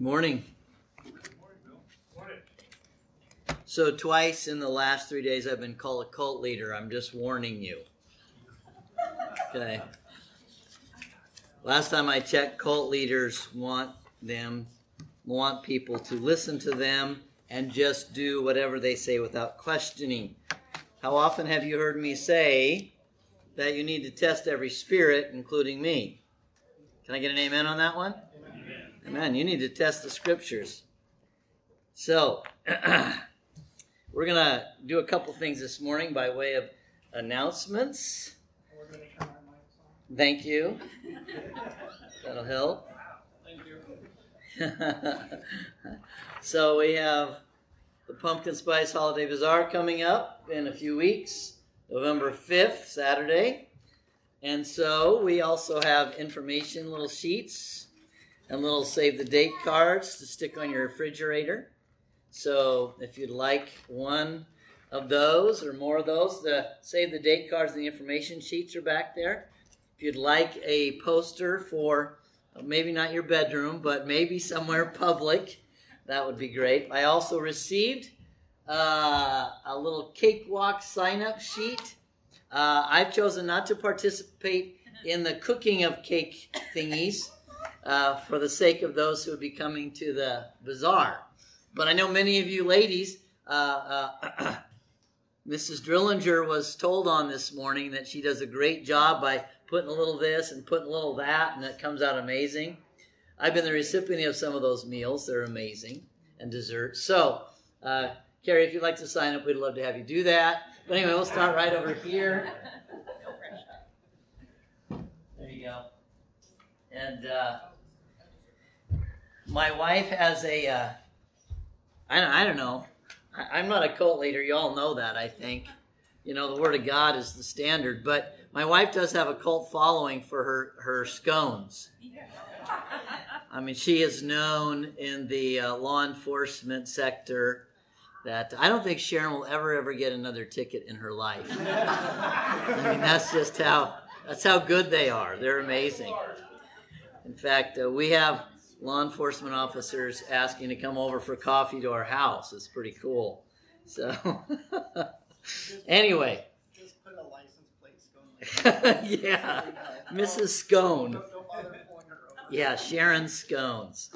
Morning. So, twice in the last three days, I've been called a cult leader. I'm just warning you. Okay. Last time I checked, cult leaders want them, want people to listen to them and just do whatever they say without questioning. How often have you heard me say that you need to test every spirit, including me? Can I get an amen on that one? Amen. You need to test the scriptures. So, we're going to do a couple things this morning by way of announcements. Thank you. That'll help. Thank you. so, we have the Pumpkin Spice Holiday Bazaar coming up in a few weeks, November 5th, Saturday. And so, we also have information little sheets and little save the date cards to stick on your refrigerator. So if you'd like one of those or more of those, the save the date cards and the information sheets are back there. If you'd like a poster for maybe not your bedroom, but maybe somewhere public, that would be great. I also received uh, a little cakewalk sign up sheet. Uh, I've chosen not to participate in the cooking of cake thingies uh, for the sake of those who would be coming to the bazaar. But I know many of you ladies, uh, uh, Mrs. Drillinger was told on this morning that she does a great job by putting a little this and putting a little that, and it comes out amazing. I've been the recipient of some of those meals. They're amazing. And desserts. So, uh, Carrie, if you'd like to sign up, we'd love to have you do that. But anyway, we'll start right over here. There you go. And uh, my wife has a, uh, I, don't, I don't know. I, I'm not a cult leader. You all know that, I think. You know, the Word of God is the standard. But my wife does have a cult following for her, her scones. I mean, she is known in the uh, law enforcement sector that I don't think Sharon will ever, ever get another ticket in her life. I mean, that's just how, that's how good they are. They're amazing. In fact, uh, we have law enforcement officers asking to come over for coffee to our house. It's pretty cool. So, anyway. Just put a license plate scone. yeah, Mrs. Scone. Yeah, Sharon Scones.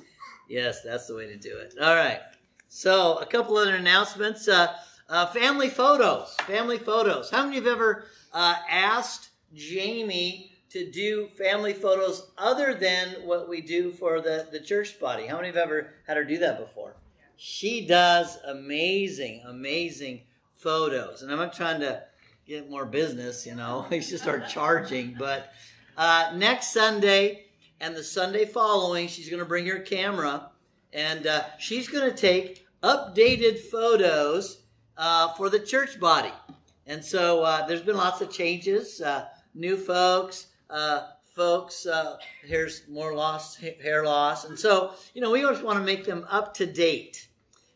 Yes, that's the way to do it. All right. So, a couple other announcements. Uh, uh, family photos. Family photos. How many of you have ever uh, asked Jamie to do family photos other than what we do for the, the church body? How many have ever had her do that before? She does amazing, amazing photos. And I'm not trying to get more business, you know, we should start charging. But uh, next Sunday and the Sunday following, she's going to bring her camera and uh, she's going to take updated photos uh, for the church body. And so uh, there's been lots of changes, uh, new folks, uh, folks, uh, here's more loss, hair loss. And so, you know, we always want to make them up to date.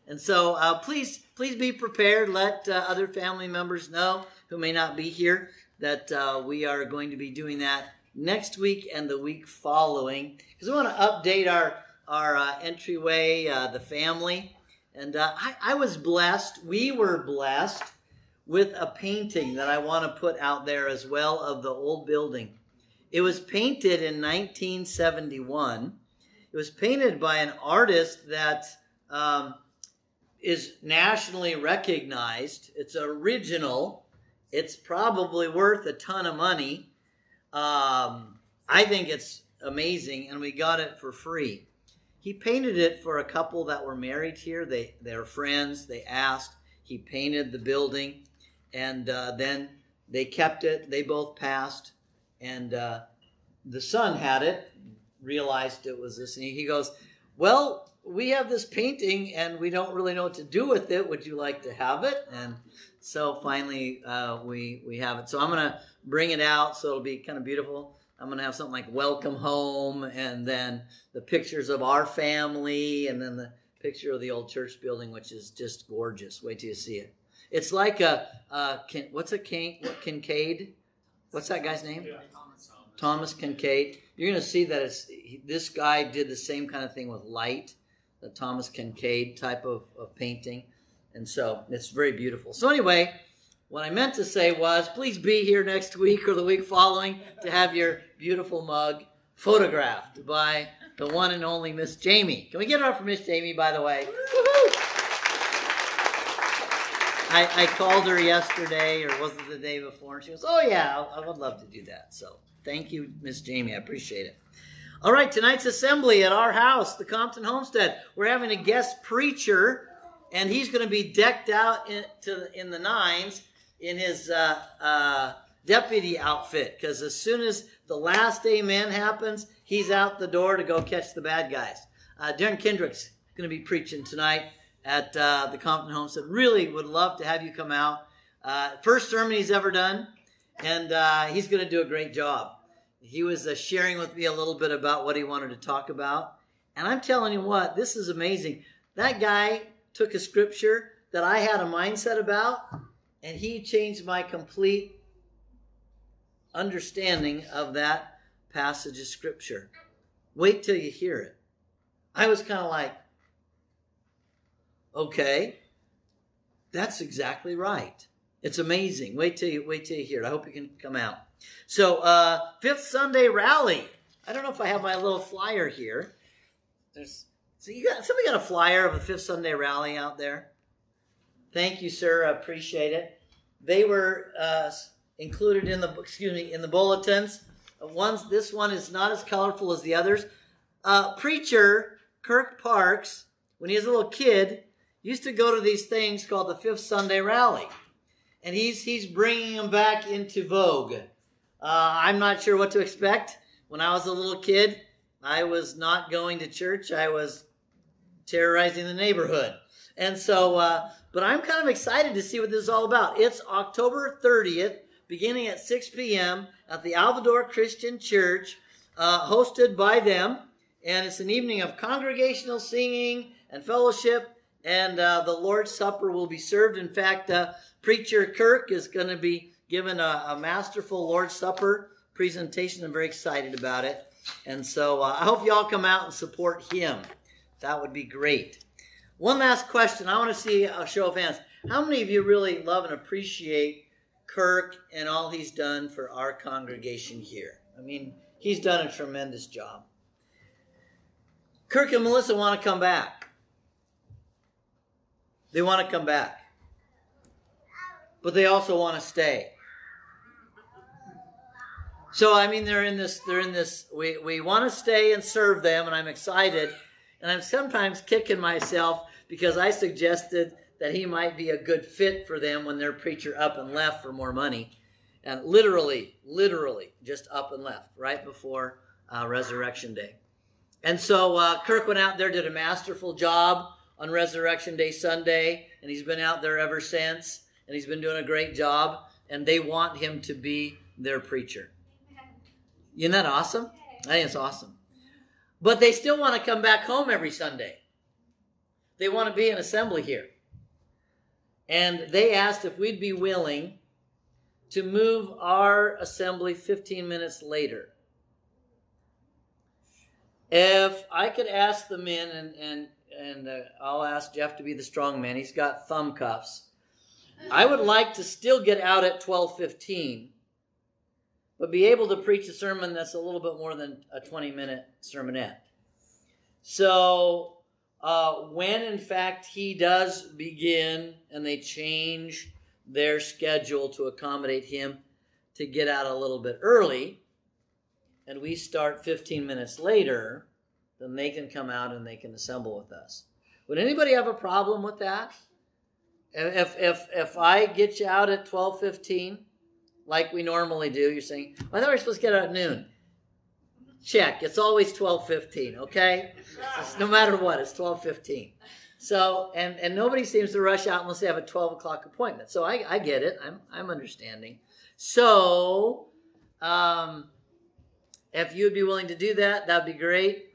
And so uh, please, please be prepared. Let uh, other family members know who may not be here that uh, we are going to be doing that next week and the week following because we want to update our, our uh, entryway, uh, the family. And I, I was blessed, we were blessed with a painting that I want to put out there as well of the old building. It was painted in 1971. It was painted by an artist that um, is nationally recognized. It's original. It's probably worth a ton of money. Um, I think it's amazing, and we got it for free. He painted it for a couple that were married here. They they're friends. They asked. He painted the building, and uh, then they kept it. They both passed, and uh, the son had it. Realized it was this, and he goes, "Well, we have this painting, and we don't really know what to do with it. Would you like to have it?" And so finally, uh, we we have it. So I'm gonna bring it out, so it'll be kind of beautiful. I'm to have something like welcome home and then the pictures of our family and then the picture of the old church building, which is just gorgeous. Wait till you see it. It's like a, uh, what's a Kin, Kinkade? What's that guy's name? Yeah. Thomas. Thomas Kinkade. You're going to see that it's this guy did the same kind of thing with light. the Thomas Kinkade type of, of painting. And so it's very beautiful. So, anyway, what I meant to say was please be here next week or the week following to have your beautiful mug photographed by the one and only Miss Jamie. Can we get it up for Miss Jamie, by the way? I, I called her yesterday, or was it the day before? And she goes, Oh, yeah, I would love to do that. So thank you, Miss Jamie. I appreciate it. All right, tonight's assembly at our house, the Compton Homestead. We're having a guest preacher, and he's going to be decked out in, to, in the nines in his uh, uh, deputy outfit because as soon as the last amen happens, he's out the door to go catch the bad guys. Uh, Darren Kendrick's going to be preaching tonight at uh, the Compton Homestead. Really would love to have you come out. Uh, first sermon he's ever done, and uh, he's going to do a great job. He was uh, sharing with me a little bit about what he wanted to talk about. And I'm telling you what, this is amazing. That guy took a scripture that I had a mindset about, and he changed my complete understanding of that passage of scripture. Wait till you hear it. I was kind of like, okay, that's exactly right. It's amazing. Wait till you wait till you hear it. I hope you can come out. So, uh, fifth Sunday rally. I don't know if I have my little flyer here. There's so you got somebody got a flyer of a fifth Sunday rally out there. Thank you, sir. I appreciate it. They were uh, included in the excuse me in the bulletins. One's this one is not as colorful as the others. Uh, preacher Kirk Parks, when he was a little kid, used to go to these things called the Fifth Sunday Rally, and he's he's bringing them back into vogue. Uh, I'm not sure what to expect. When I was a little kid, I was not going to church. I was terrorizing the neighborhood. And so, uh, but I'm kind of excited to see what this is all about. It's October 30th, beginning at 6 p.m. at the Alvadore Christian Church, uh, hosted by them. And it's an evening of congregational singing and fellowship, and uh, the Lord's Supper will be served. In fact, uh, Preacher Kirk is going to be given a, a, masterful Lord's Supper presentation. I'm very excited about it. And so uh, I hope you all come out and support him. That would be great. One last question. I want to see a show of hands. How many of you really love and appreciate Kirk and all he's done for our congregation here? I mean, he's done a tremendous job. Kirk and Melissa want to come back. They want to come back. But they also want to stay. So I mean they're in this they're in this we, we want to stay and serve them and I'm excited and I'm sometimes kicking myself because I suggested that he might be a good fit for them when their preacher up and left for more money. And literally, literally, just up and left right before uh, Resurrection Day. And so uh, Kirk went out there, did a masterful job on Resurrection Day Sunday, and he's been out there ever since, and he's been doing a great job, and they want him to be their preacher. Isn't that awesome? I think it's awesome. But they still want to come back home every Sunday. They want to be in assembly here. And they asked if we'd be willing to move our assembly 15 minutes later. If I could ask the men, and, and, and uh, I'll ask Jeff to be the strong man, he's got thumb cuffs. I would like to still get out at 1215 but be able to preach a sermon that's a little bit more than a 20 minute sermonette. So, uh, when in fact he does begin and they change their schedule to accommodate him to get out a little bit early, and we start 15 minutes later, then they can come out and they can assemble with us. Would anybody have a problem with that? If, if, if I get you out at 1215 like we normally do. You're saying, I thought we were supposed to get out at noon. Check. It's always 12:15, okay? It's, no matter what, it's 12:15. So, and and nobody seems to rush out unless they have a 12 o'clock appointment. So I, I get it. I'm I'm understanding. So, um, if you'd be willing to do that, that'd be great.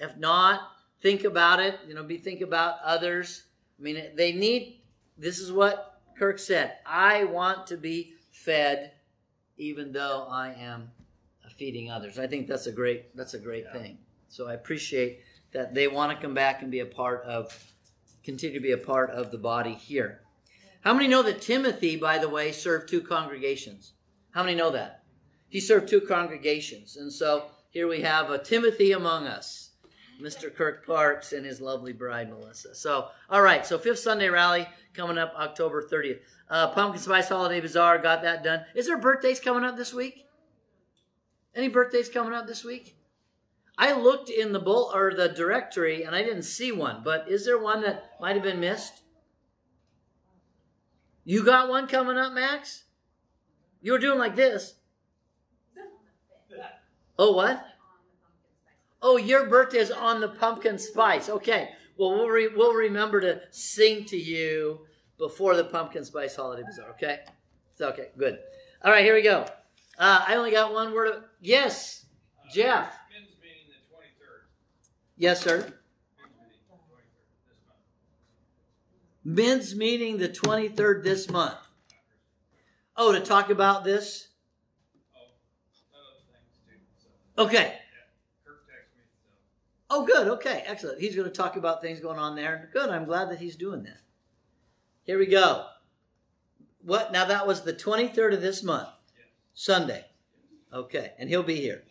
If not, think about it. You know, be think about others. I mean, they need. This is what Kirk said. I want to be fed even though I am feeding others. I think that's a great that's a great yeah. thing. So I appreciate that they want to come back and be a part of, continue to be a part of the body here. How many know that Timothy, by the way, served two congregations? How many know that? He served two congregations. And so here we have a Timothy among us, Mr. Kirk Parks and his lovely bride, Melissa. So, all right, so Fifth Sunday Rally coming up October 30th. Uh, Pumpkin Spice Holiday Bazaar, got that done. Is there birthdays coming up this week? Any birthdays coming up this week? I looked in the bull or the directory and I didn't see one, but is there one that might have been missed? You got one coming up, Max? You were doing like this. Oh, what? Oh, your birthday is on the pumpkin spice. Okay. Well, we'll, re- we'll remember to sing to you before the pumpkin spice holiday bazaar. Okay. It's okay. Good. All right. Here we go. Uh, I only got one word of yes, Jeff. Men's meeting the twenty-third. Yes, sir. Men's meeting the twenty-third this month. Men's meeting the 23rd this month. Oh, to talk about this? Oh, other things too, so, Okay. yeah. Kirk texted me, so. Oh, good. Okay, excellent. He's going to talk about things going on there. Good. I'm glad that he's doing that. Here we go. What? Now that was the 23rd of this month, Yes, Sunday. Okay, and he'll be here.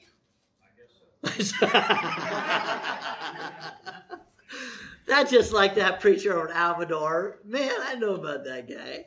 I guess so. That's just like that preacher at Alvadore. Man, I know about that guy.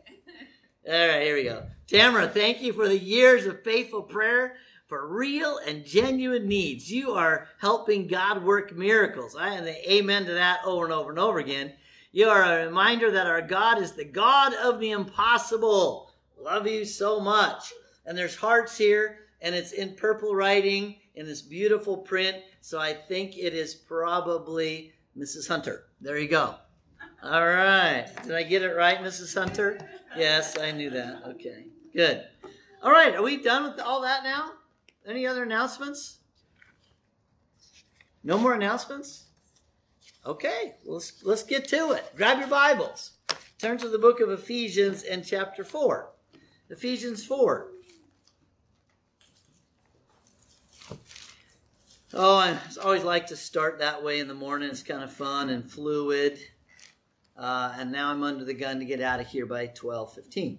All right, here we go. Tamara, thank you for the years of faithful prayer for real and genuine needs. You are helping God work miracles. I and the amen to that over and over and over again. You are a reminder that our God is the God of the impossible. Love you so much. And there's hearts here, and it's in purple writing in this beautiful print. So I think it is probably Mrs. Hunter. There you go. All right. Did I get it right, Mrs. Hunter? Yes, I knew that. Okay. Good. All right. Are we done with all that now? Any other announcements? No more announcements? Okay. Let's let's get to it. Grab your Bibles. Turn to the book of Ephesians and chapter 4. Ephesians 4. Oh, I always like to start that way in the morning. It's kind of fun and fluid. Uh, and now I'm under the gun to get out of here by 12:15.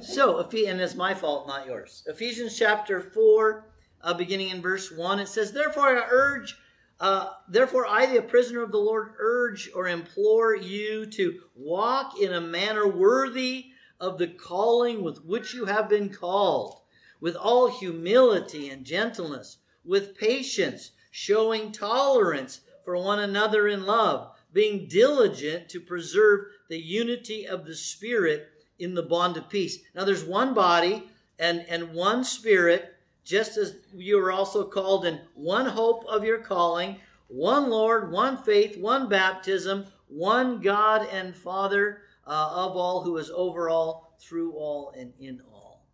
So, and it's my fault, not yours. Ephesians chapter 4, uh, beginning in verse 1, it says, Therefore I urge, uh, therefore I, the prisoner of the Lord, urge or implore you to walk in a manner worthy of the calling with which you have been called, with all humility and gentleness, with patience, showing tolerance for one another in love, being diligent to preserve the unity of the Spirit in the bond of peace. Now there's one body and, and one spirit, just as you are also called in one hope of your calling, one Lord, one faith, one baptism, one God and Father uh, of all, who is over all, through all, and in all.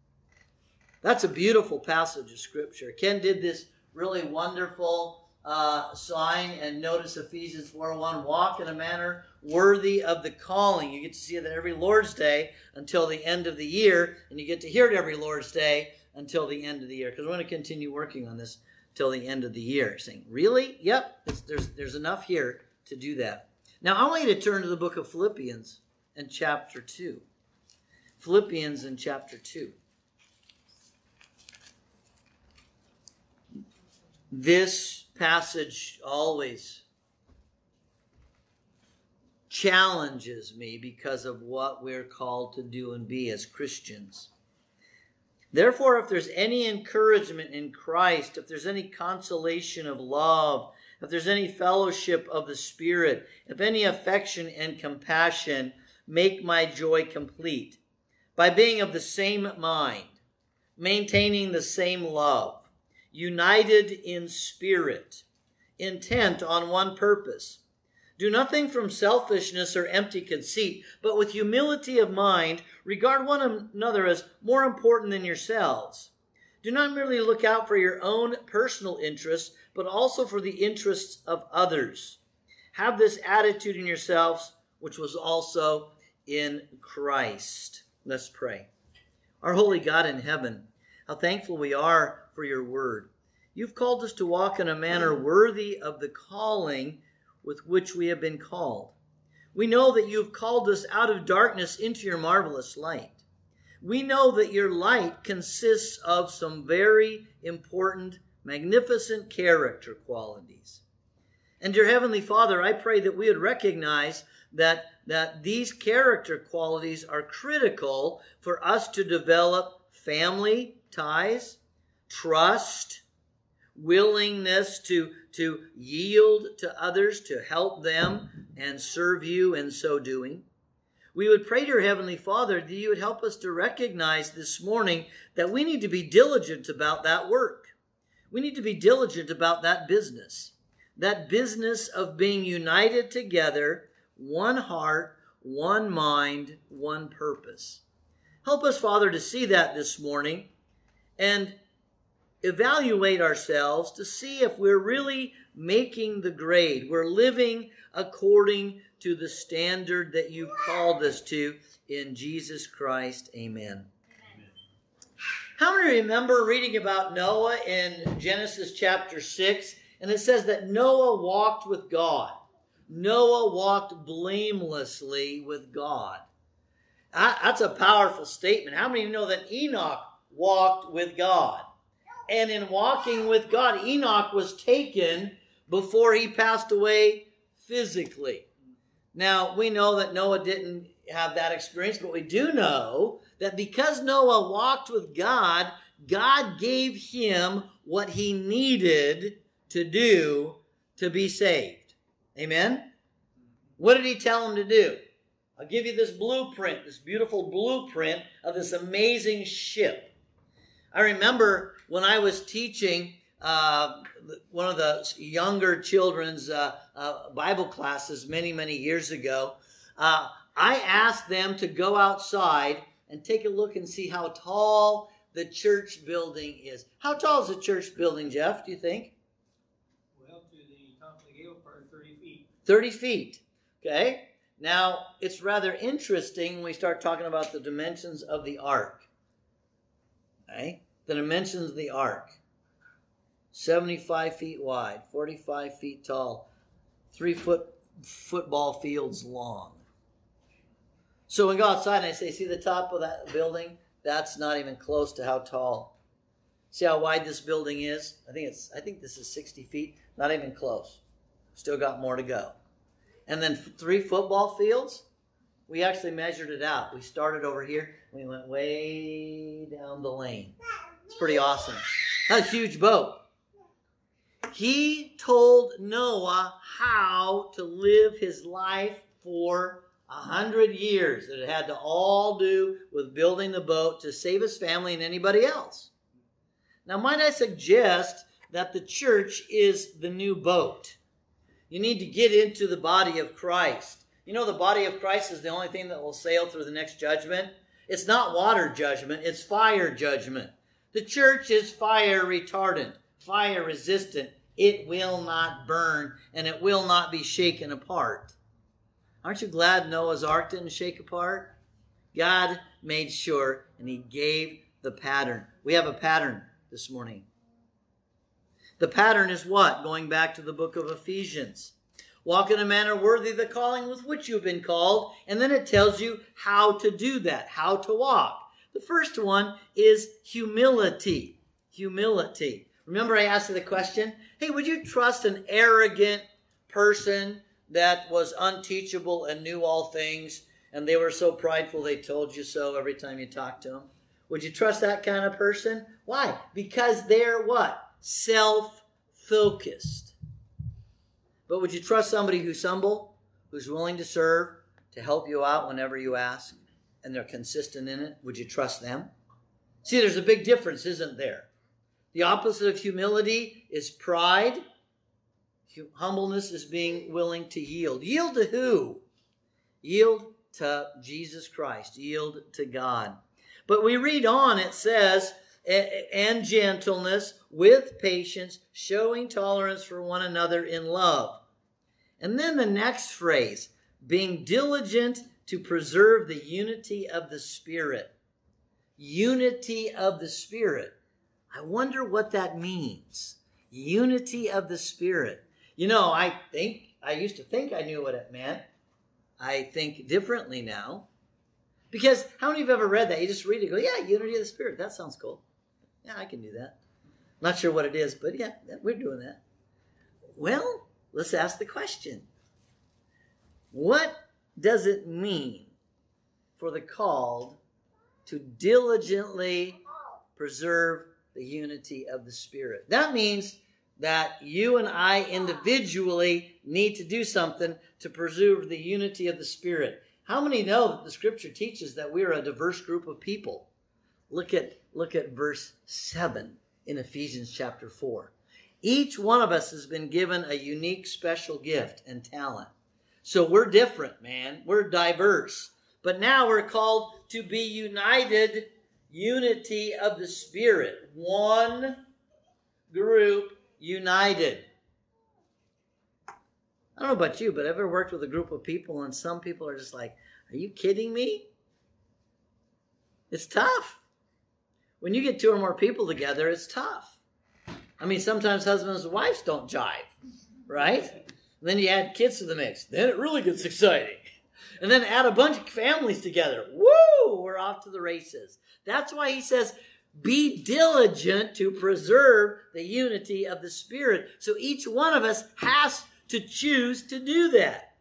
That's a beautiful passage of Scripture. Ken did this really wonderful uh, sign and notice Ephesians 4:1 walk in a manner worthy of the calling. You get to see it every Lord's Day until the end of the year, and you get to hear it every Lord's Day until the end of the year because we're going to continue working on this till the end of the year. Saying, really? Yep, there's there's enough here to do that. Now I want you to turn to the book of Philippians and chapter two. Philippians in chapter two. This passage always challenges me because of what we're called to do and be as Christians. Therefore, if there's any encouragement in Christ, if there's any consolation of love, if there's any fellowship of the Spirit, if any affection and compassion, make my joy complete by being of the same mind, maintaining the same love united in spirit, intent on one purpose. Do nothing from selfishness or empty conceit, but with humility of mind, regard one another as more important than yourselves. Do not merely look out for your own personal interests, but also for the interests of others. Have this attitude in yourselves, which was also in Christ. Let's pray. Our holy God in heaven, how thankful we are for your word. You've called us to walk in a manner worthy of the calling with which we have been called. We know that you have called us out of darkness into your marvelous light. We know that your light consists of some very important, magnificent character qualities. And dear Heavenly Father, I pray that we would recognize that, that these character qualities are critical for us to develop family ties, trust, willingness to, to yield to others, to help them and serve you in so doing. We would pray your Heavenly Father that you would help us to recognize this morning that we need to be diligent about that work. We need to be diligent about that business. That business of being united together, one heart, one mind, one purpose. Help us, Father, to see that this morning and evaluate ourselves to see if we're really making the grade. We're living according to the standard that you've called us to in Jesus Christ. Amen. How many remember reading about Noah in Genesis chapter 6? And it says that Noah walked with God. Noah walked blamelessly with God. That's a powerful statement. How many know that Enoch walked with God? And in walking with God, Enoch was taken before he passed away physically. Now, we know that Noah didn't have that experience, but we do know that because Noah walked with God, God gave him what he needed to do to be saved. Amen? What did he tell him to do? I'll give you this blueprint, this beautiful blueprint of this amazing ship. I remember when I was teaching uh, one of the younger children's uh, uh, Bible classes many, many years ago, uh, I asked them to go outside and take a look and see how tall the church building is. How tall is the church building, Jeff, do you think? Well, to the top of the gale part, 30 feet. 30 feet. Okay? Now, it's rather interesting when we start talking about the dimensions of the ark. Okay? The dimensions of the ark 75 feet wide, 45 feet tall, three foot football fields long. So when we go outside and I say, see the top of that building? That's not even close to how tall. See how wide this building is? I think it's I think this is 60 feet. Not even close. Still got more to go. And then three football fields, we actually measured it out. We started over here, we went way down the lane. It's pretty awesome. That's a huge boat. He told Noah how to live his life for a hundred years that it had to all do with building the boat to save his family and anybody else. Now, might I suggest that the church is the new boat? You need to get into the body of Christ. You know, the body of Christ is the only thing that will sail through the next judgment. It's not water judgment, it's fire judgment. The church is fire retardant, fire resistant. It will not burn and it will not be shaken apart. Aren't you glad Noah's ark didn't shake apart? God made sure and he gave the pattern. We have a pattern this morning. The pattern is what? Going back to the book of Ephesians. Walk in a manner worthy of the calling with which you've been called. And then it tells you how to do that, how to walk. The first one is humility. Humility. Remember, I asked you the question hey, would you trust an arrogant person that was unteachable and knew all things, and they were so prideful they told you so every time you talked to them? Would you trust that kind of person? Why? Because they're what? self focused. But would you trust somebody who's humble, who's willing to serve, to help you out whenever you ask, and they're consistent in it? Would you trust them? See, there's a big difference, isn't there? The opposite of humility is pride. Humbleness is being willing to yield. Yield to who? Yield to Jesus Christ. Yield to God. But we read on, it says, and gentleness with patience, showing tolerance for one another in love. And then the next phrase, being diligent to preserve the unity of the Spirit. Unity of the Spirit. I wonder what that means. Unity of the Spirit. You know, I think I used to think I knew what it meant. I think differently now. Because how many of you have ever read that? You just read it, go, yeah, unity of the Spirit. That sounds cool. Yeah, I can do that. Not sure what it is, but yeah, we're doing that. Well, let's ask the question What does it mean for the called to diligently preserve the unity of the Spirit? That means that you and I individually need to do something to preserve the unity of the Spirit. How many know that the scripture teaches that we are a diverse group of people? Look at look at verse 7 in Ephesians chapter 4. Each one of us has been given a unique special gift and talent. So we're different, man. We're diverse. But now we're called to be united, unity of the Spirit. One group united. I don't know about you, but I've ever worked with a group of people and some people are just like, are you kidding me? It's tough. When you get two or more people together, it's tough. I mean, sometimes husbands and wives don't jive, right? And then you add kids to the mix. Then it really gets exciting. And then add a bunch of families together. Woo! We're off to the races. That's why he says, be diligent to preserve the unity of the Spirit. So each one of us has to choose to do that.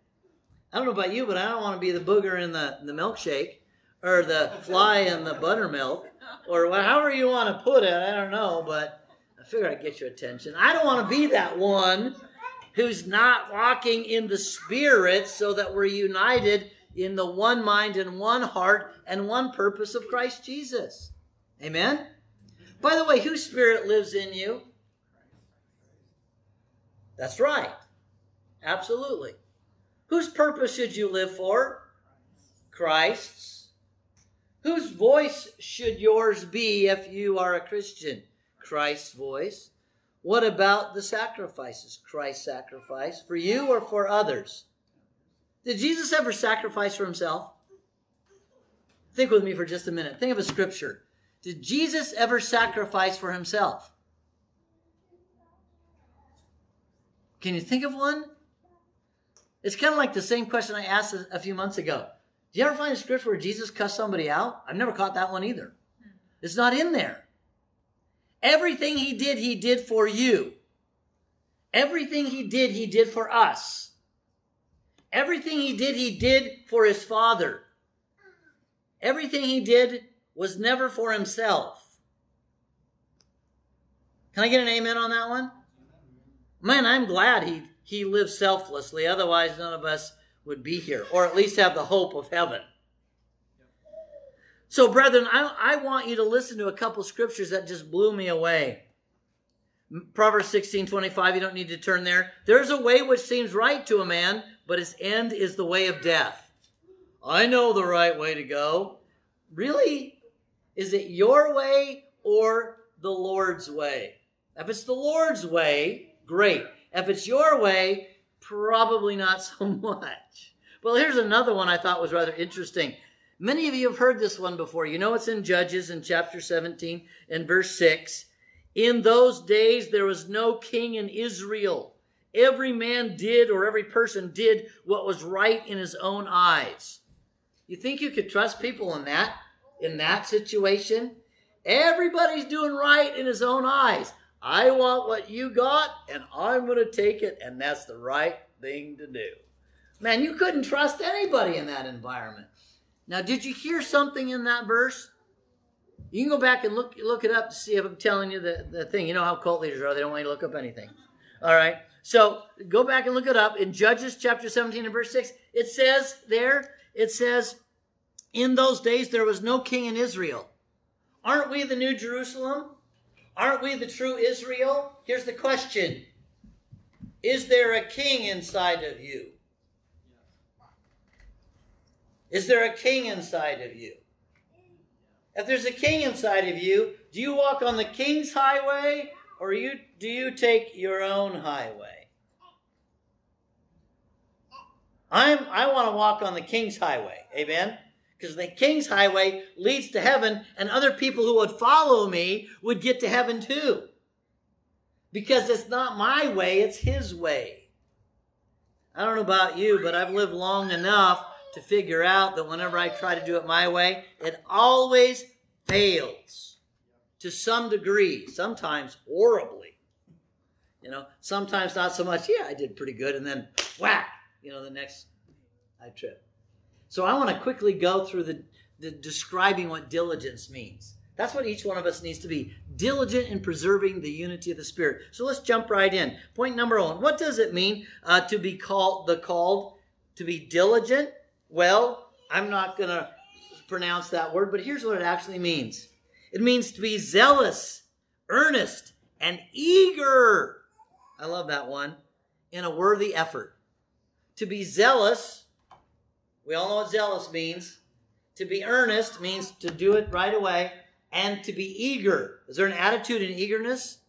I don't know about you, but I don't want to be the booger in the, the milkshake or the fly in the buttermilk or however you want to put it. I don't know, but I figure I'd get your attention. I don't want to be that one who's not walking in the Spirit so that we're united in the one mind and one heart and one purpose of Christ Jesus. Amen? By the way, whose spirit lives in you? That's right. Absolutely. Whose purpose should you live for? Christ's. Whose voice should yours be if you are a Christian? Christ's voice. What about the sacrifices? Christ's sacrifice for you or for others? Did Jesus ever sacrifice for himself? Think with me for just a minute. Think of a scripture. Did Jesus ever sacrifice for himself? Can you think of one? It's kind of like the same question I asked a few months ago. Do you ever find a scripture where Jesus cussed somebody out? I've never caught that one either. It's not in there. Everything he did, he did for you. Everything he did, he did for us. Everything he did, he did for his father. Everything he did was never for himself. Can I get an amen on that one? Man, I'm glad he, he lived selflessly. Otherwise, none of us would be here, or at least have the hope of heaven. So, brethren, I, I want you to listen to a couple scriptures that just blew me away. Proverbs 16 25, you don't need to turn there. There's a way which seems right to a man, but its end is the way of death. I know the right way to go. Really? Is it your way or the Lord's way? If it's the Lord's way, great. If it's your way, probably not so much. Well, here's another one I thought was rather interesting. Many of you have heard this one before. You know it's in Judges in chapter 17 and verse 6. In those days there was no king in Israel. Every man did or every person did what was right in his own eyes. You think you could trust people in that? in that situation, everybody's doing right in his own eyes. I want what you got, and I'm going to take it, and that's the right thing to do. Man, you couldn't trust anybody in that environment. Now, did you hear something in that verse? You can go back and look look it up to see if I'm telling you the, the thing. You know how cult leaders are, they don't want you to look up anything. All right. So go back and look it up. In Judges chapter 17 and verse 6, it says there, it says, in those days, there was no king in Israel. Aren't we the New Jerusalem? Aren't we the true Israel? Here's the question Is there a king inside of you? Is there a king inside of you? If there's a king inside of you, do you walk on the king's highway or you, do you take your own highway? I'm, I want to walk on the king's highway. Amen? because the king's highway leads to heaven, and other people who would follow me would get to heaven too. Because it's not my way, it's his way. I don't know about you, but I've lived long enough to figure out that whenever I try to do it my way, it always fails to some degree, sometimes horribly. You know, sometimes not so much, yeah, I did pretty good, and then whack, you know, the next I trip. So I want to quickly go through the, the describing what diligence means. That's what each one of us needs to be diligent in preserving the unity of the Spirit. So let's jump right in. Point number one What does it mean uh, to be called, the called, to be diligent? Well, I'm not going to pronounce that word, but here's what it actually means it means to be zealous, earnest, and eager. I love that one. In a worthy effort. To be zealous, we all know what zealous means. To be earnest means to do it right away and to be eager. Is there an attitude and eagerness?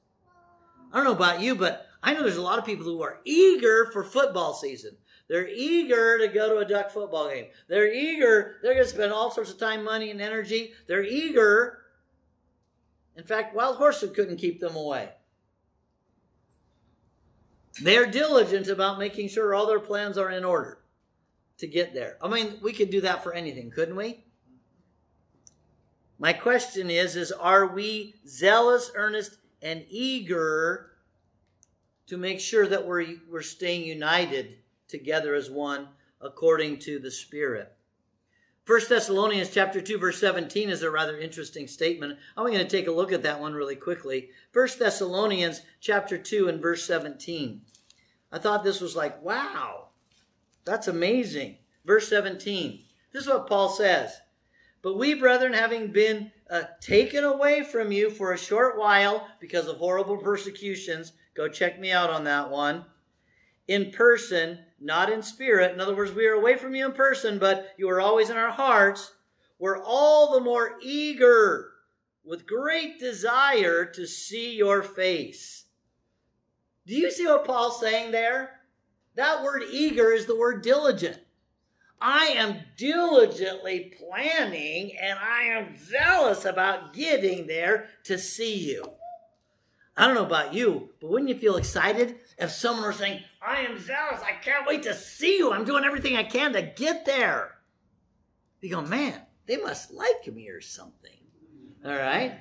I don't know about you, but I know there's a lot of people who are eager for football season. They're eager to go to a duck football game. They're eager. They're going to spend all sorts of time, money, and energy. They're eager. In fact, wild horses couldn't keep them away. They're diligent about making sure all their plans are in order to get there. I mean, we could do that for anything, couldn't we? My question is is are we zealous, earnest and eager to make sure that we're we're staying united together as one according to the Spirit? 1 Thessalonians chapter 2 verse 17 is a rather interesting statement. I'm going to take a look at that one really quickly. 1 Thessalonians chapter 2 and verse 17. I thought this was like, wow. That's amazing. Verse 17. This is what Paul says. But we, brethren, having been uh, taken away from you for a short while because of horrible persecutions, go check me out on that one, in person, not in spirit. In other words, we are away from you in person, but you are always in our hearts. We're all the more eager with great desire to see your face. Do you see what Paul's saying there? That word eager is the word diligent. I am diligently planning and I am zealous about getting there to see you. I don't know about you, but wouldn't you feel excited if someone were saying, I am zealous, I can't wait to see you, I'm doing everything I can to get there? You go, man, they must like me or something. All right?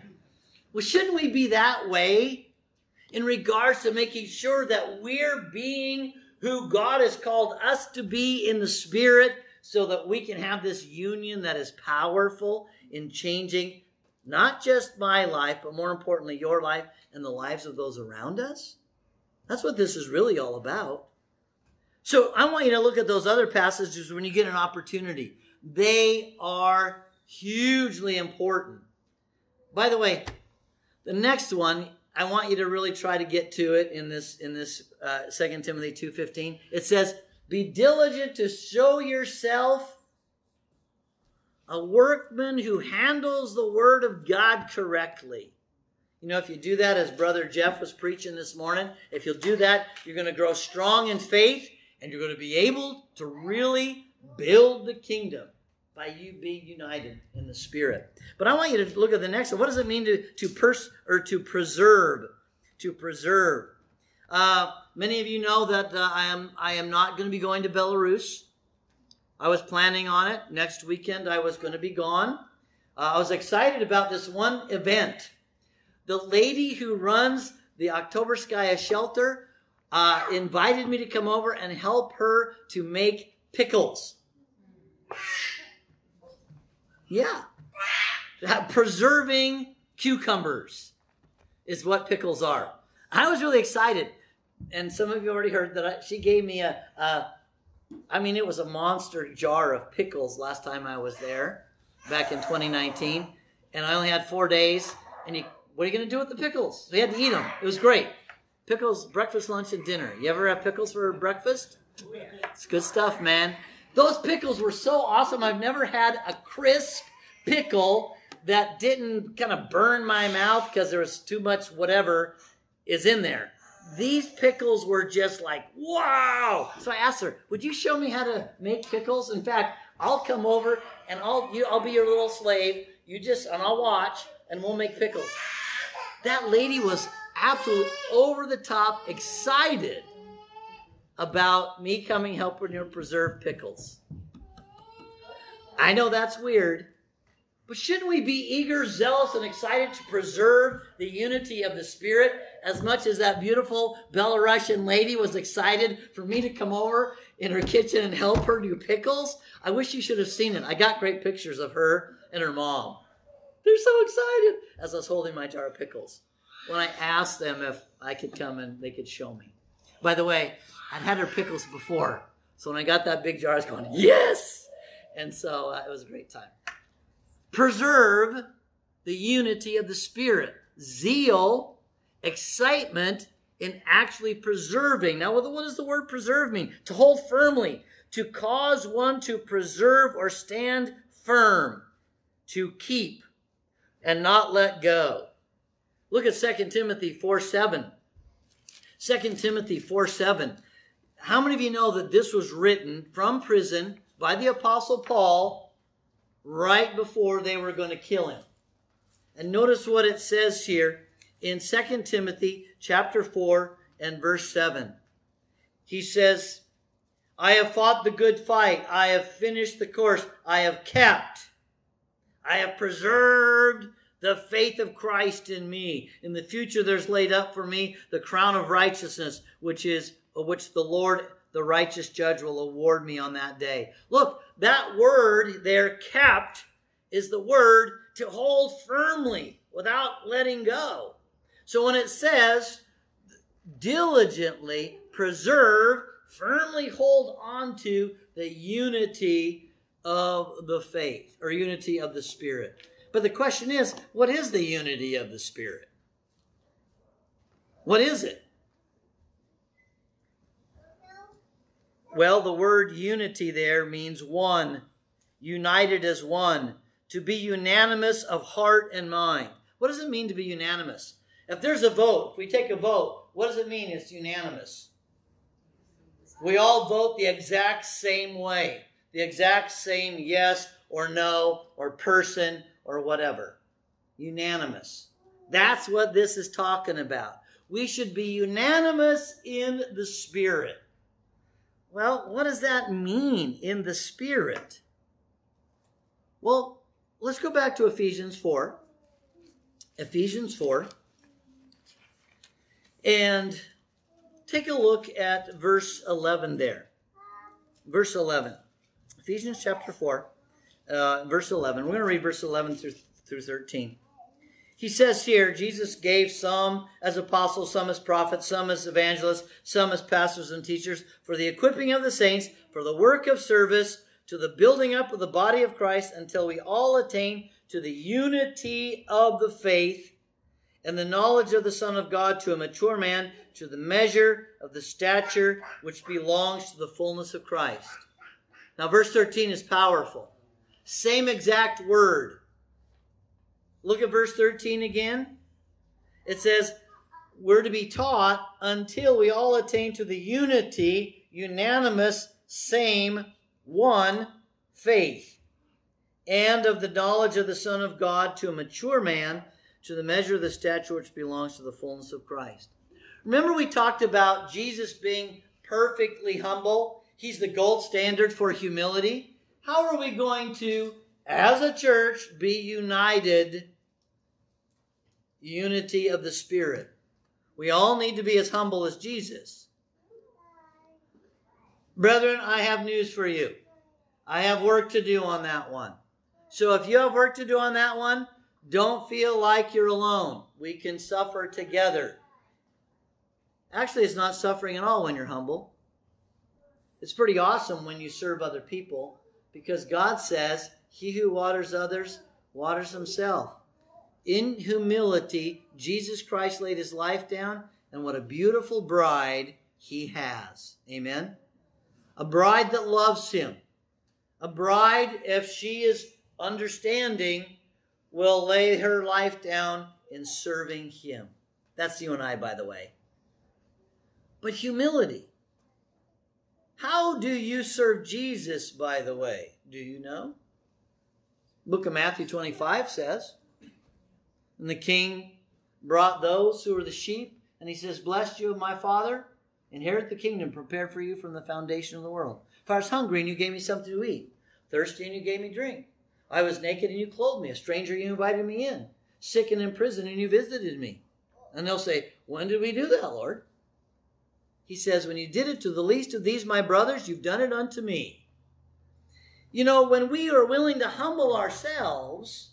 Well, shouldn't we be that way in regards to making sure that we're being who God has called us to be in the Spirit so that we can have this union that is powerful in changing not just my life, but more importantly, your life and the lives of those around us? That's what this is really all about. So I want you to look at those other passages when you get an opportunity. They are hugely important. By the way, the next one I want you to really try to get to it in this in this uh, Timothy 2:15. It says, be diligent to show yourself a workman who handles the word of God correctly. You know, if you do that, as Brother Jeff was preaching this morning, if you'll do that, you're going to grow strong in faith and you're going to be able to really build the kingdom by you being united in the Spirit. But I want you to look at the next one. What does it mean to, to pers- or to preserve? To preserve. Uh, many of you know that uh, I am I am not going to be going to Belarus. I was planning on it. Next weekend, I was going to be gone. Uh, I was excited about this one event. The lady who runs the Oktoberskaya shelter uh, invited me to come over and help her to make pickles. Yeah. Preserving cucumbers is what pickles are. I was really excited and some of you already heard that I, she gave me a, a, I mean, it was a monster jar of pickles last time I was there, back in 2019, and I only had four days. And you, what are you going to do with the pickles? We had to eat them. It was great. Pickles, breakfast, lunch, and dinner. You ever have pickles for breakfast? It's good stuff, man. Those pickles were so awesome. I've never had a crisp pickle that didn't kind of burn my mouth because there was too much whatever is in there these pickles were just like, wow. So I asked her, would you show me how to make pickles? In fact, I'll come over and I'll, you, I'll be your little slave. You just, and I'll watch and we'll make pickles. That lady was absolutely over the top excited about me coming help you preserve pickles. I know that's weird, but shouldn't we be eager, zealous, and excited to preserve the unity of the Spirit as much as that beautiful Belarusian lady was excited for me to come over in her kitchen and help her do pickles? I wish you should have seen it. I got great pictures of her and her mom. They're so excited as I was holding my jar of pickles when I asked them if I could come and they could show me. By the way, I'd had her pickles before. So when I got that big jar, I was going, yes! And so uh, it was a great time. Preserve the unity of the Spirit. Zeal, excitement in actually preserving. Now, what does the word preserve mean? To hold firmly, to cause one to preserve or stand firm, to keep and not let go. Look at 2 Timothy 4 7. 2 Timothy 4 7. How many of you know that this was written from prison by the Apostle Paul right before they were going to kill him? And notice what it says here in 2 Timothy chapter 4 and verse 7. He says, I have fought the good fight. I have finished the course. I have kept. I have preserved the faith of Christ in me. In the future, there's laid up for me the crown of righteousness, which is which the Lord, the righteous judge, will award me on that day. Look, that word there, kept, is the word to hold firmly without letting go. So when it says diligently preserve, firmly hold on to the unity of the faith or unity of the Spirit. But the question is, what is the unity of the Spirit? What is it? Well, the word unity there means one, united as one, to be unanimous of heart and mind. What does it mean to be unanimous? If there's a vote, if we take a vote, what does it mean it's unanimous? We all vote the exact same way, the exact same yes or no or person or whatever. Unanimous. That's what this is talking about. We should be unanimous in the Spirit. Well, what does that mean in the Spirit? Well, let's go back to Ephesians 4. Ephesians 4. And take a look at verse 11 there. Verse 11. Ephesians chapter 4, uh, verse 11. We're going to read verse 11 through, through 13. He says here, Jesus gave some as apostles, some as prophets, some as evangelists, some as pastors and teachers for the equipping of the saints, for the work of service, to the building up of the body of Christ until we all attain to the unity of the faith and the knowledge of the Son of God to a mature man, to the measure of the stature which belongs to the fullness of Christ. Now, verse 13 is powerful. Same exact word. Look at verse 13 again. It says, We're to be taught until we all attain to the unity, unanimous, same, one faith, and of the knowledge of the Son of God to a mature man, to the measure of the stature which belongs to the fullness of Christ. Remember, we talked about Jesus being perfectly humble. He's the gold standard for humility. How are we going to, as a church, be united? Unity of the Spirit. We all need to be as humble as Jesus. Brethren, I have news for you. I have work to do on that one. So if you have work to do on that one, don't feel like you're alone. We can suffer together. Actually, it's not suffering at all when you're humble. It's pretty awesome when you serve other people because God says, He who waters others waters himself. In humility, Jesus Christ laid his life down, and what a beautiful bride he has. Amen. A bride that loves him. A bride, if she is understanding, will lay her life down in serving him. That's you and I, by the way. But humility. How do you serve Jesus, by the way? Do you know? Book of Matthew 25 says, And the king brought those who were the sheep, and he says, Blessed you of my father, Inherit the kingdom prepared for you from the foundation of the world. If I was hungry and you gave me something to eat, thirsty and you gave me drink, I was naked and you clothed me, a stranger you invited me in, sick and in prison and you visited me. And they'll say, When did we do that, Lord? He says, When you did it to the least of these, my brothers, you've done it unto me. You know, when we are willing to humble ourselves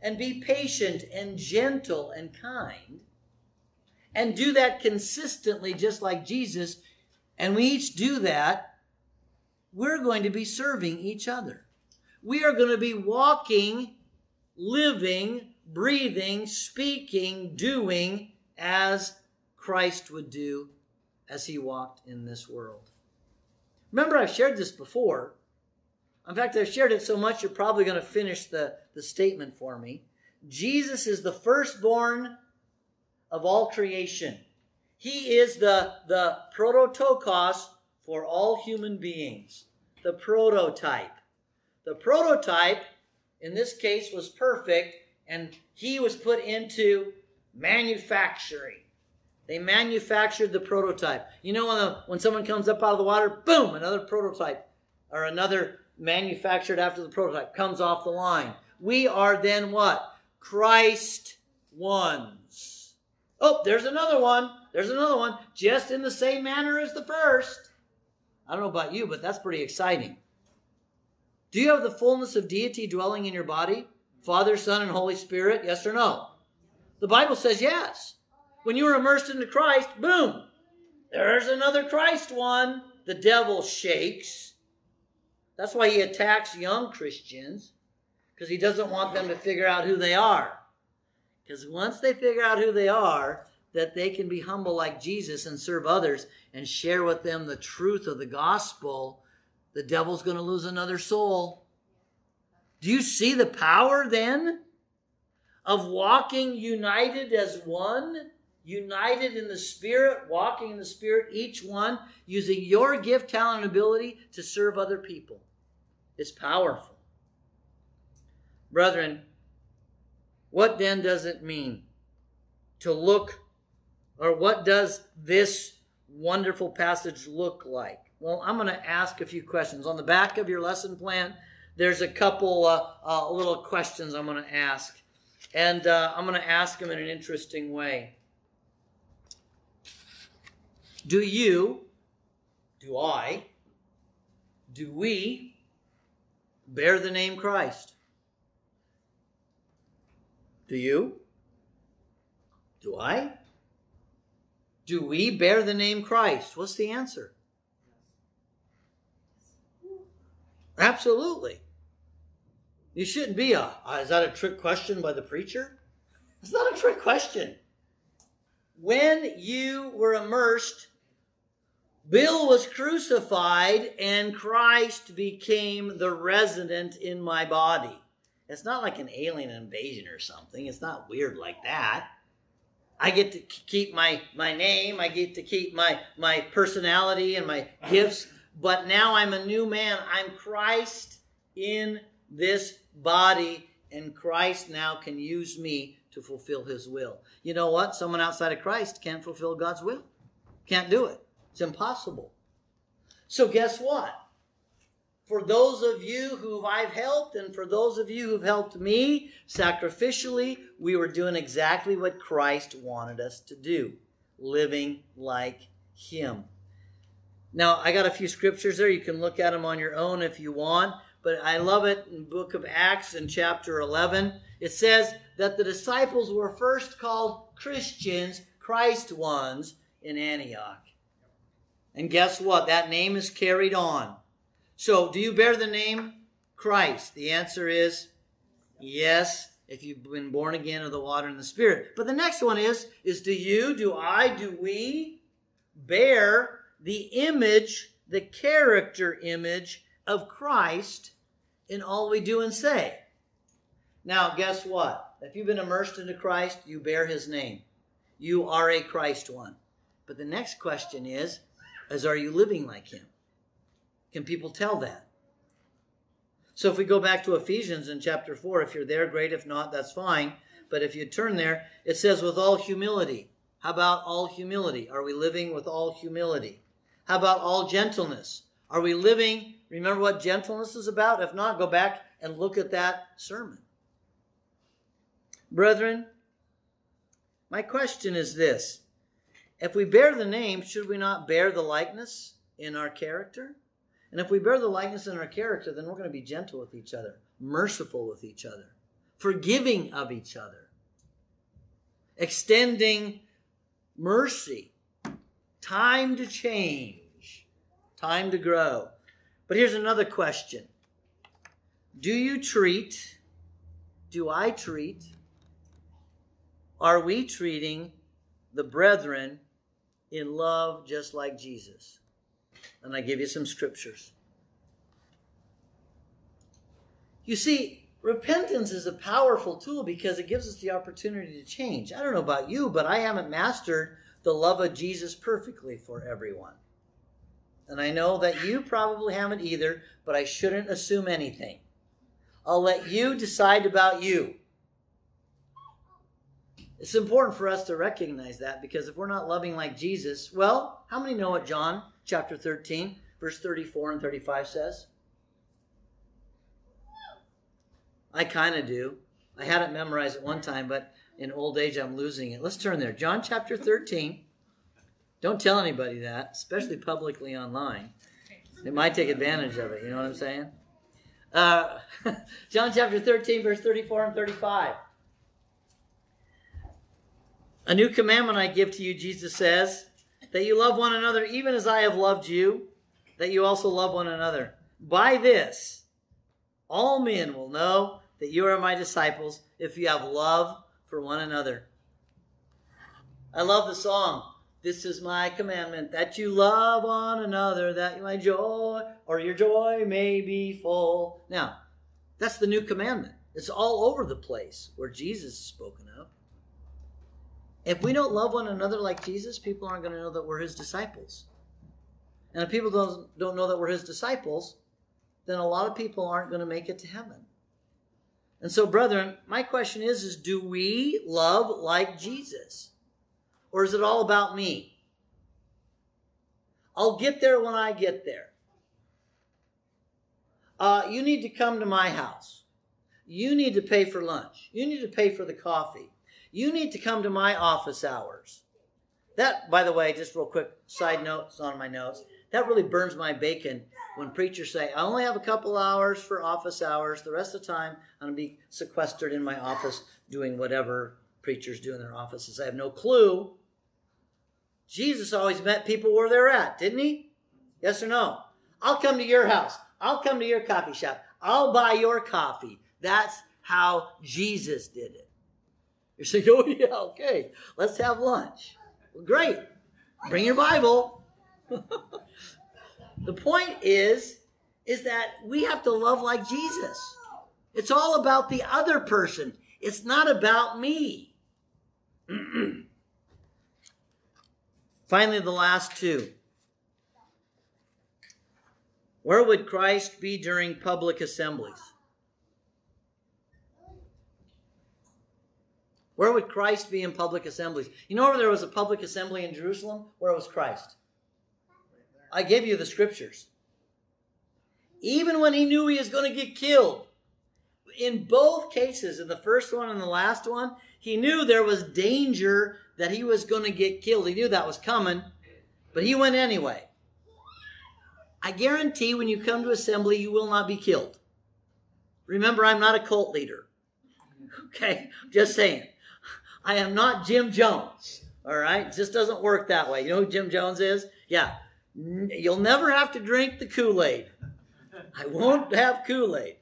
and be patient and gentle and kind, and do that consistently, just like Jesus, and we each do that, we're going to be serving each other. We are going to be walking, living, breathing, speaking, doing as Christ would do as he walked in this world. Remember, I've shared this before. In fact, I've shared it so much you're probably going to finish the, the statement for me. Jesus is the firstborn of all creation. He is the, the prototokos for all human beings, the prototype. The prototype, in this case, was perfect, and he was put into manufacturing. They manufactured the prototype. You know, when, the, when someone comes up out of the water, boom, another prototype or another manufactured after the prototype comes off the line. We are then what? Christ ones. Oh, there's another one. There's another one, just in the same manner as the first. I don't know about you, but that's pretty exciting. Do you have the fullness of deity dwelling in your body? Father, Son, and Holy Spirit? Yes or no? The Bible says yes. When you are immersed into Christ, boom, there's another Christ one. The devil shakes. That's why he attacks young Christians, because he doesn't want them to figure out who they are. Because once they figure out who they are, that they can be humble like Jesus and serve others and share with them the truth of the gospel, the devil's going to lose another soul. Do you see the power then of walking united as one? United in the Spirit, walking in the Spirit, each one using your gift, talent, and ability to serve other people. It's powerful. Brethren, what then does it mean to look, or what does this wonderful passage look like? Well, I'm going to ask a few questions. On the back of your lesson plan, there's a couple uh, uh, little questions I'm going to ask. And uh, I'm going to ask them in an interesting way. Do you, do I, do we bear the name Christ? Do you? Do I? Do we bear the name Christ? What's the answer? Absolutely. You shouldn't be a, uh, is that a trick question by the preacher? It's not a trick question. When you were immersed, Bill was crucified and Christ became the resident in my body. It's not like an alien invasion or something. It's not weird like that. I get to keep my, my name, I get to keep my, my personality and my gifts, but now I'm a new man. I'm Christ in this body, and Christ now can use me to fulfill his will. You know what? Someone outside of Christ can't fulfill God's will. Can't do it. It's impossible. So guess what? For those of you who I've helped and for those of you who've helped me sacrificially, we were doing exactly what Christ wanted us to do, living like him. Now, I got a few scriptures there. You can look at them on your own if you want, but I love it in book of Acts in chapter 11. It says that the disciples were first called Christians, Christ ones in Antioch. And guess what? That name is carried on. So, do you bear the name Christ? The answer is yes, if you've been born again of the water and the Spirit. But the next one is, is do you, do I, do we bear the image, the character image of Christ in all we do and say? Now, guess what? If you've been immersed into Christ, you bear his name. You are a Christ one. But the next question is, is are you living like him? Can people tell that? So if we go back to Ephesians in chapter 4, if you're there, great. If not, that's fine. But if you turn there, it says, with all humility. How about all humility? Are we living with all humility? How about all gentleness? Are we living? Remember what gentleness is about? If not, go back and look at that sermon. Brethren, my question is this If we bear the name, should we not bear the likeness in our character? And if we bear the likeness in our character, then we're going to be gentle with each other, merciful with each other, forgiving of each other, extending mercy, time to change, time to grow. But here's another question Do you treat, do I treat, are we treating the brethren in love just like Jesus? And I give you some scriptures. You see, repentance is a powerful tool because it gives us the opportunity to change. I don't know about you, but I haven't mastered the love of Jesus perfectly for everyone. And I know that you probably haven't either, but I shouldn't assume anything. I'll let you decide about you. It's important for us to recognize that because if we're not loving like Jesus, well, how many know what John chapter 13, verse 34 and 35 says? I kind of do. I had it memorized at one time, but in old age I'm losing it. Let's turn there. John chapter 13. Don't tell anybody that, especially publicly online. They might take advantage of it. You know what I'm saying? Uh, John chapter 13, verse 34 and 35. A new commandment I give to you, Jesus says, that you love one another even as I have loved you, that you also love one another. By this, all men will know that you are my disciples if you have love for one another. I love the song. This is my commandment that you love one another, that my joy or your joy may be full. Now, that's the new commandment. It's all over the place where Jesus is spoken of. If we don't love one another like Jesus, people aren't going to know that we're his disciples. And if people don't, don't know that we're his disciples, then a lot of people aren't going to make it to heaven. And so, brethren, my question is, is do we love like Jesus? Or is it all about me? I'll get there when I get there. Uh, you need to come to my house. You need to pay for lunch. You need to pay for the coffee. You need to come to my office hours. That, by the way, just real quick side notes on my notes. That really burns my bacon when preachers say, I only have a couple hours for office hours. The rest of the time, I'm going to be sequestered in my office doing whatever preachers do in their offices. I have no clue. Jesus always met people where they're at, didn't he? Yes or no? I'll come to your house. I'll come to your coffee shop. I'll buy your coffee. That's how Jesus did it. You're saying, oh, yeah, okay, let's have lunch. Well, great. Bring your Bible. the point is, is that we have to love like Jesus. It's all about the other person. It's not about me. Finally, the last two. Where would Christ be during public assemblies? Where would Christ be in public assemblies? You know where there was a public assembly in Jerusalem? Where was Christ? I gave you the scriptures. Even when he knew he was going to get killed, in both cases, in the first one and the last one, he knew there was danger that he was going to get killed. He knew that was coming, but he went anyway. I guarantee when you come to assembly, you will not be killed. Remember, I'm not a cult leader. Okay, just saying. I am not Jim Jones. All right, it just doesn't work that way. You know who Jim Jones is? Yeah, you'll never have to drink the Kool Aid. I won't have Kool Aid.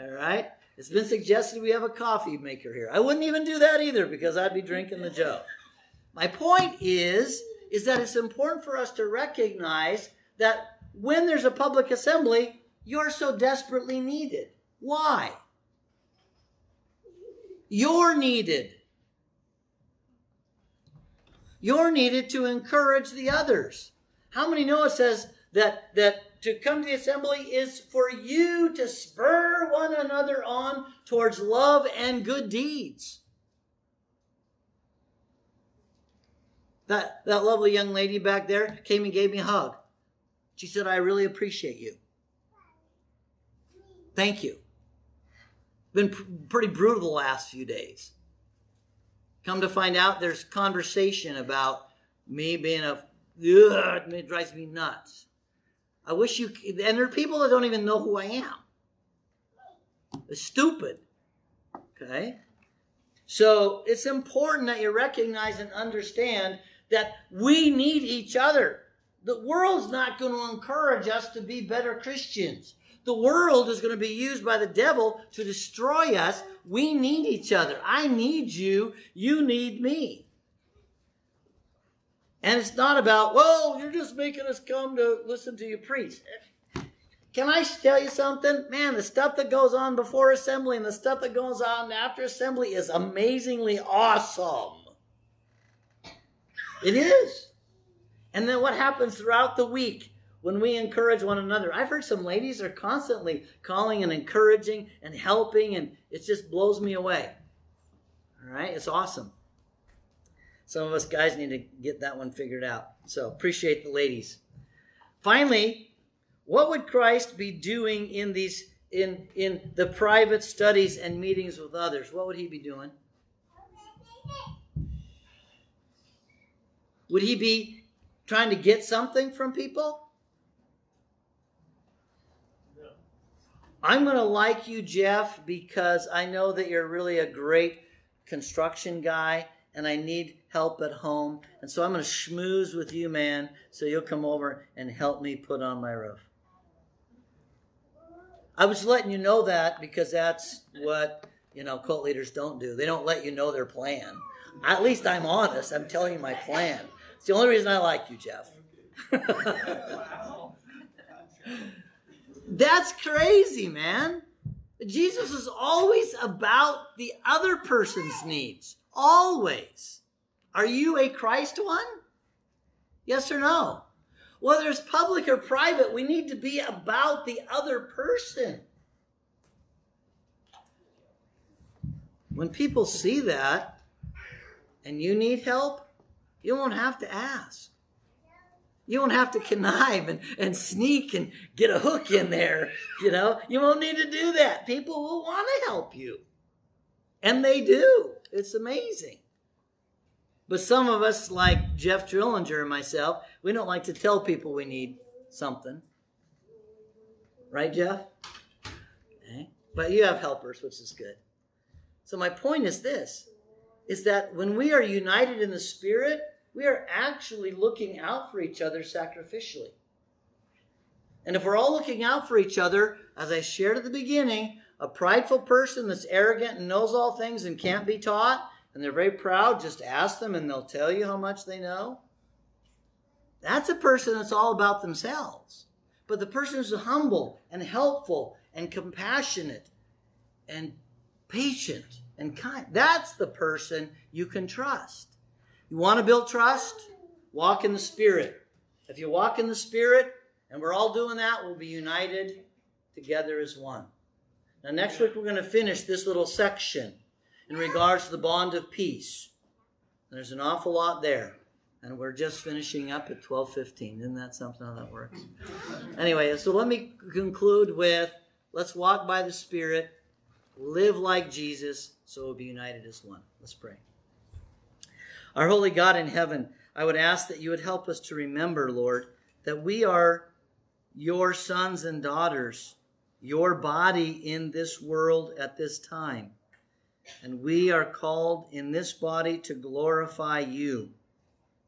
All right. It's been suggested we have a coffee maker here. I wouldn't even do that either because I'd be drinking the Joe. My point is, is that it's important for us to recognize that when there's a public assembly, you're so desperately needed. Why? You're needed. You're needed to encourage the others. How many know it says that, that to come to the assembly is for you to spur one another on towards love and good deeds? That, that lovely young lady back there came and gave me a hug. She said, I really appreciate you. Thank you. Been pr- pretty brutal the last few days. Come to find out, there's conversation about me being a, it drives me nuts. I wish you, and there are people that don't even know who I am. It's stupid. Okay? So it's important that you recognize and understand that we need each other. The world's not going to encourage us to be better Christians. The world is going to be used by the devil to destroy us. We need each other. I need you. You need me. And it's not about, well, you're just making us come to listen to you preach. Can I tell you something? Man, the stuff that goes on before assembly and the stuff that goes on after assembly is amazingly awesome. It is. And then what happens throughout the week when we encourage one another? I've heard some ladies are constantly calling and encouraging and helping, and it just blows me away. All right, it's awesome. Some of us guys need to get that one figured out. So appreciate the ladies. Finally, what would Christ be doing in these in in the private studies and meetings with others? What would he be doing? Would he be trying to get something from people? I'm going to like you, Jeff, because I know that you're really a great construction guy and I need help at home. And so I'm going to schmooze with you, man, so you'll come over and help me put on my roof. I was letting you know that because that's what, you know, cult leaders don't do. They don't let you know their plan. At least I'm honest. I'm telling you my plan. It's the only reason I like you, Jeff. That's crazy, man. Jesus is always about the other person's needs. Always. Are you a Christ one? Yes or no? Whether it's public or private, we need to be about the other person. When people see that and you need help, you won't have to ask. You won't have to connive and, and sneak and get a hook in there. You know, you won't need to do that. People will want to help you. And they do. It's amazing. But some of us, like Jeff Drillinger and myself, we don't like to tell people we need something. Right, Jeff? Okay. But you have helpers, which is good. So my point is this is that when we are united in the spirit, we are actually looking out for each other sacrificially. And if we're all looking out for each other, as I shared at the beginning, a prideful person that's arrogant and knows all things and can't be taught, and they're very proud, just ask them and they'll tell you how much they know. That's a person that's all about themselves. But the person who's humble and helpful and compassionate and patient and kind, that's the person you can trust. You want to build trust? Walk in the Spirit. If you walk in the Spirit, and we're all doing that, we'll be united together as one. Now, next week, we're going to finish this little section in regards to the bond of peace. There's an awful lot there. And we're just finishing up at 12:15. Isn't that something how that works? Anyway, so let me conclude with let's walk by the Spirit, live like Jesus, so we'll be united as one. Let's pray. Our holy God in heaven, I would ask that you would help us to remember, Lord, that we are your sons and daughters, your body in this world at this time. And we are called in this body to glorify you,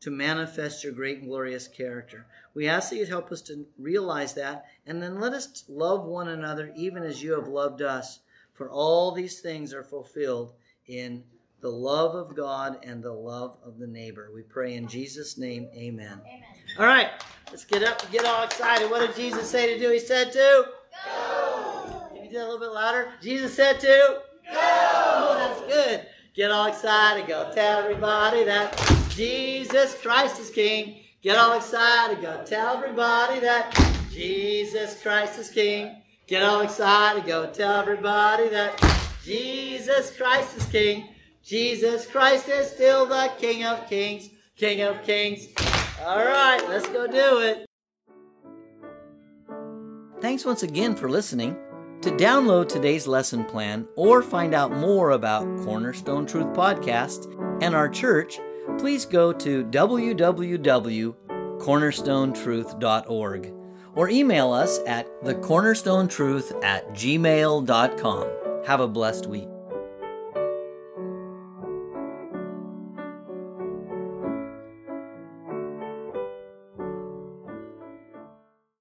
to manifest your great and glorious character. We ask that you'd help us to realize that, and then let us love one another even as you have loved us. For all these things are fulfilled in the love of God and the love of the neighbor. We pray in Jesus' name, amen. amen. All right, let's get up and get all excited. What did Jesus say to do? He said to go. Can you do that a little bit louder? Jesus said to go. Oh, that's good. Get all excited. Go tell everybody that Jesus Christ is King. Get all excited. Go tell everybody that Jesus Christ is King. Get all excited. Go tell everybody that Jesus Christ is King. Jesus Christ is still the King of Kings. King of Kings. All right, let's go do it. Thanks once again for listening. To download today's lesson plan or find out more about Cornerstone Truth Podcast and our church, please go to www.cornerstonetruth.org or email us at thecornerstonetruth at gmail.com. Have a blessed week.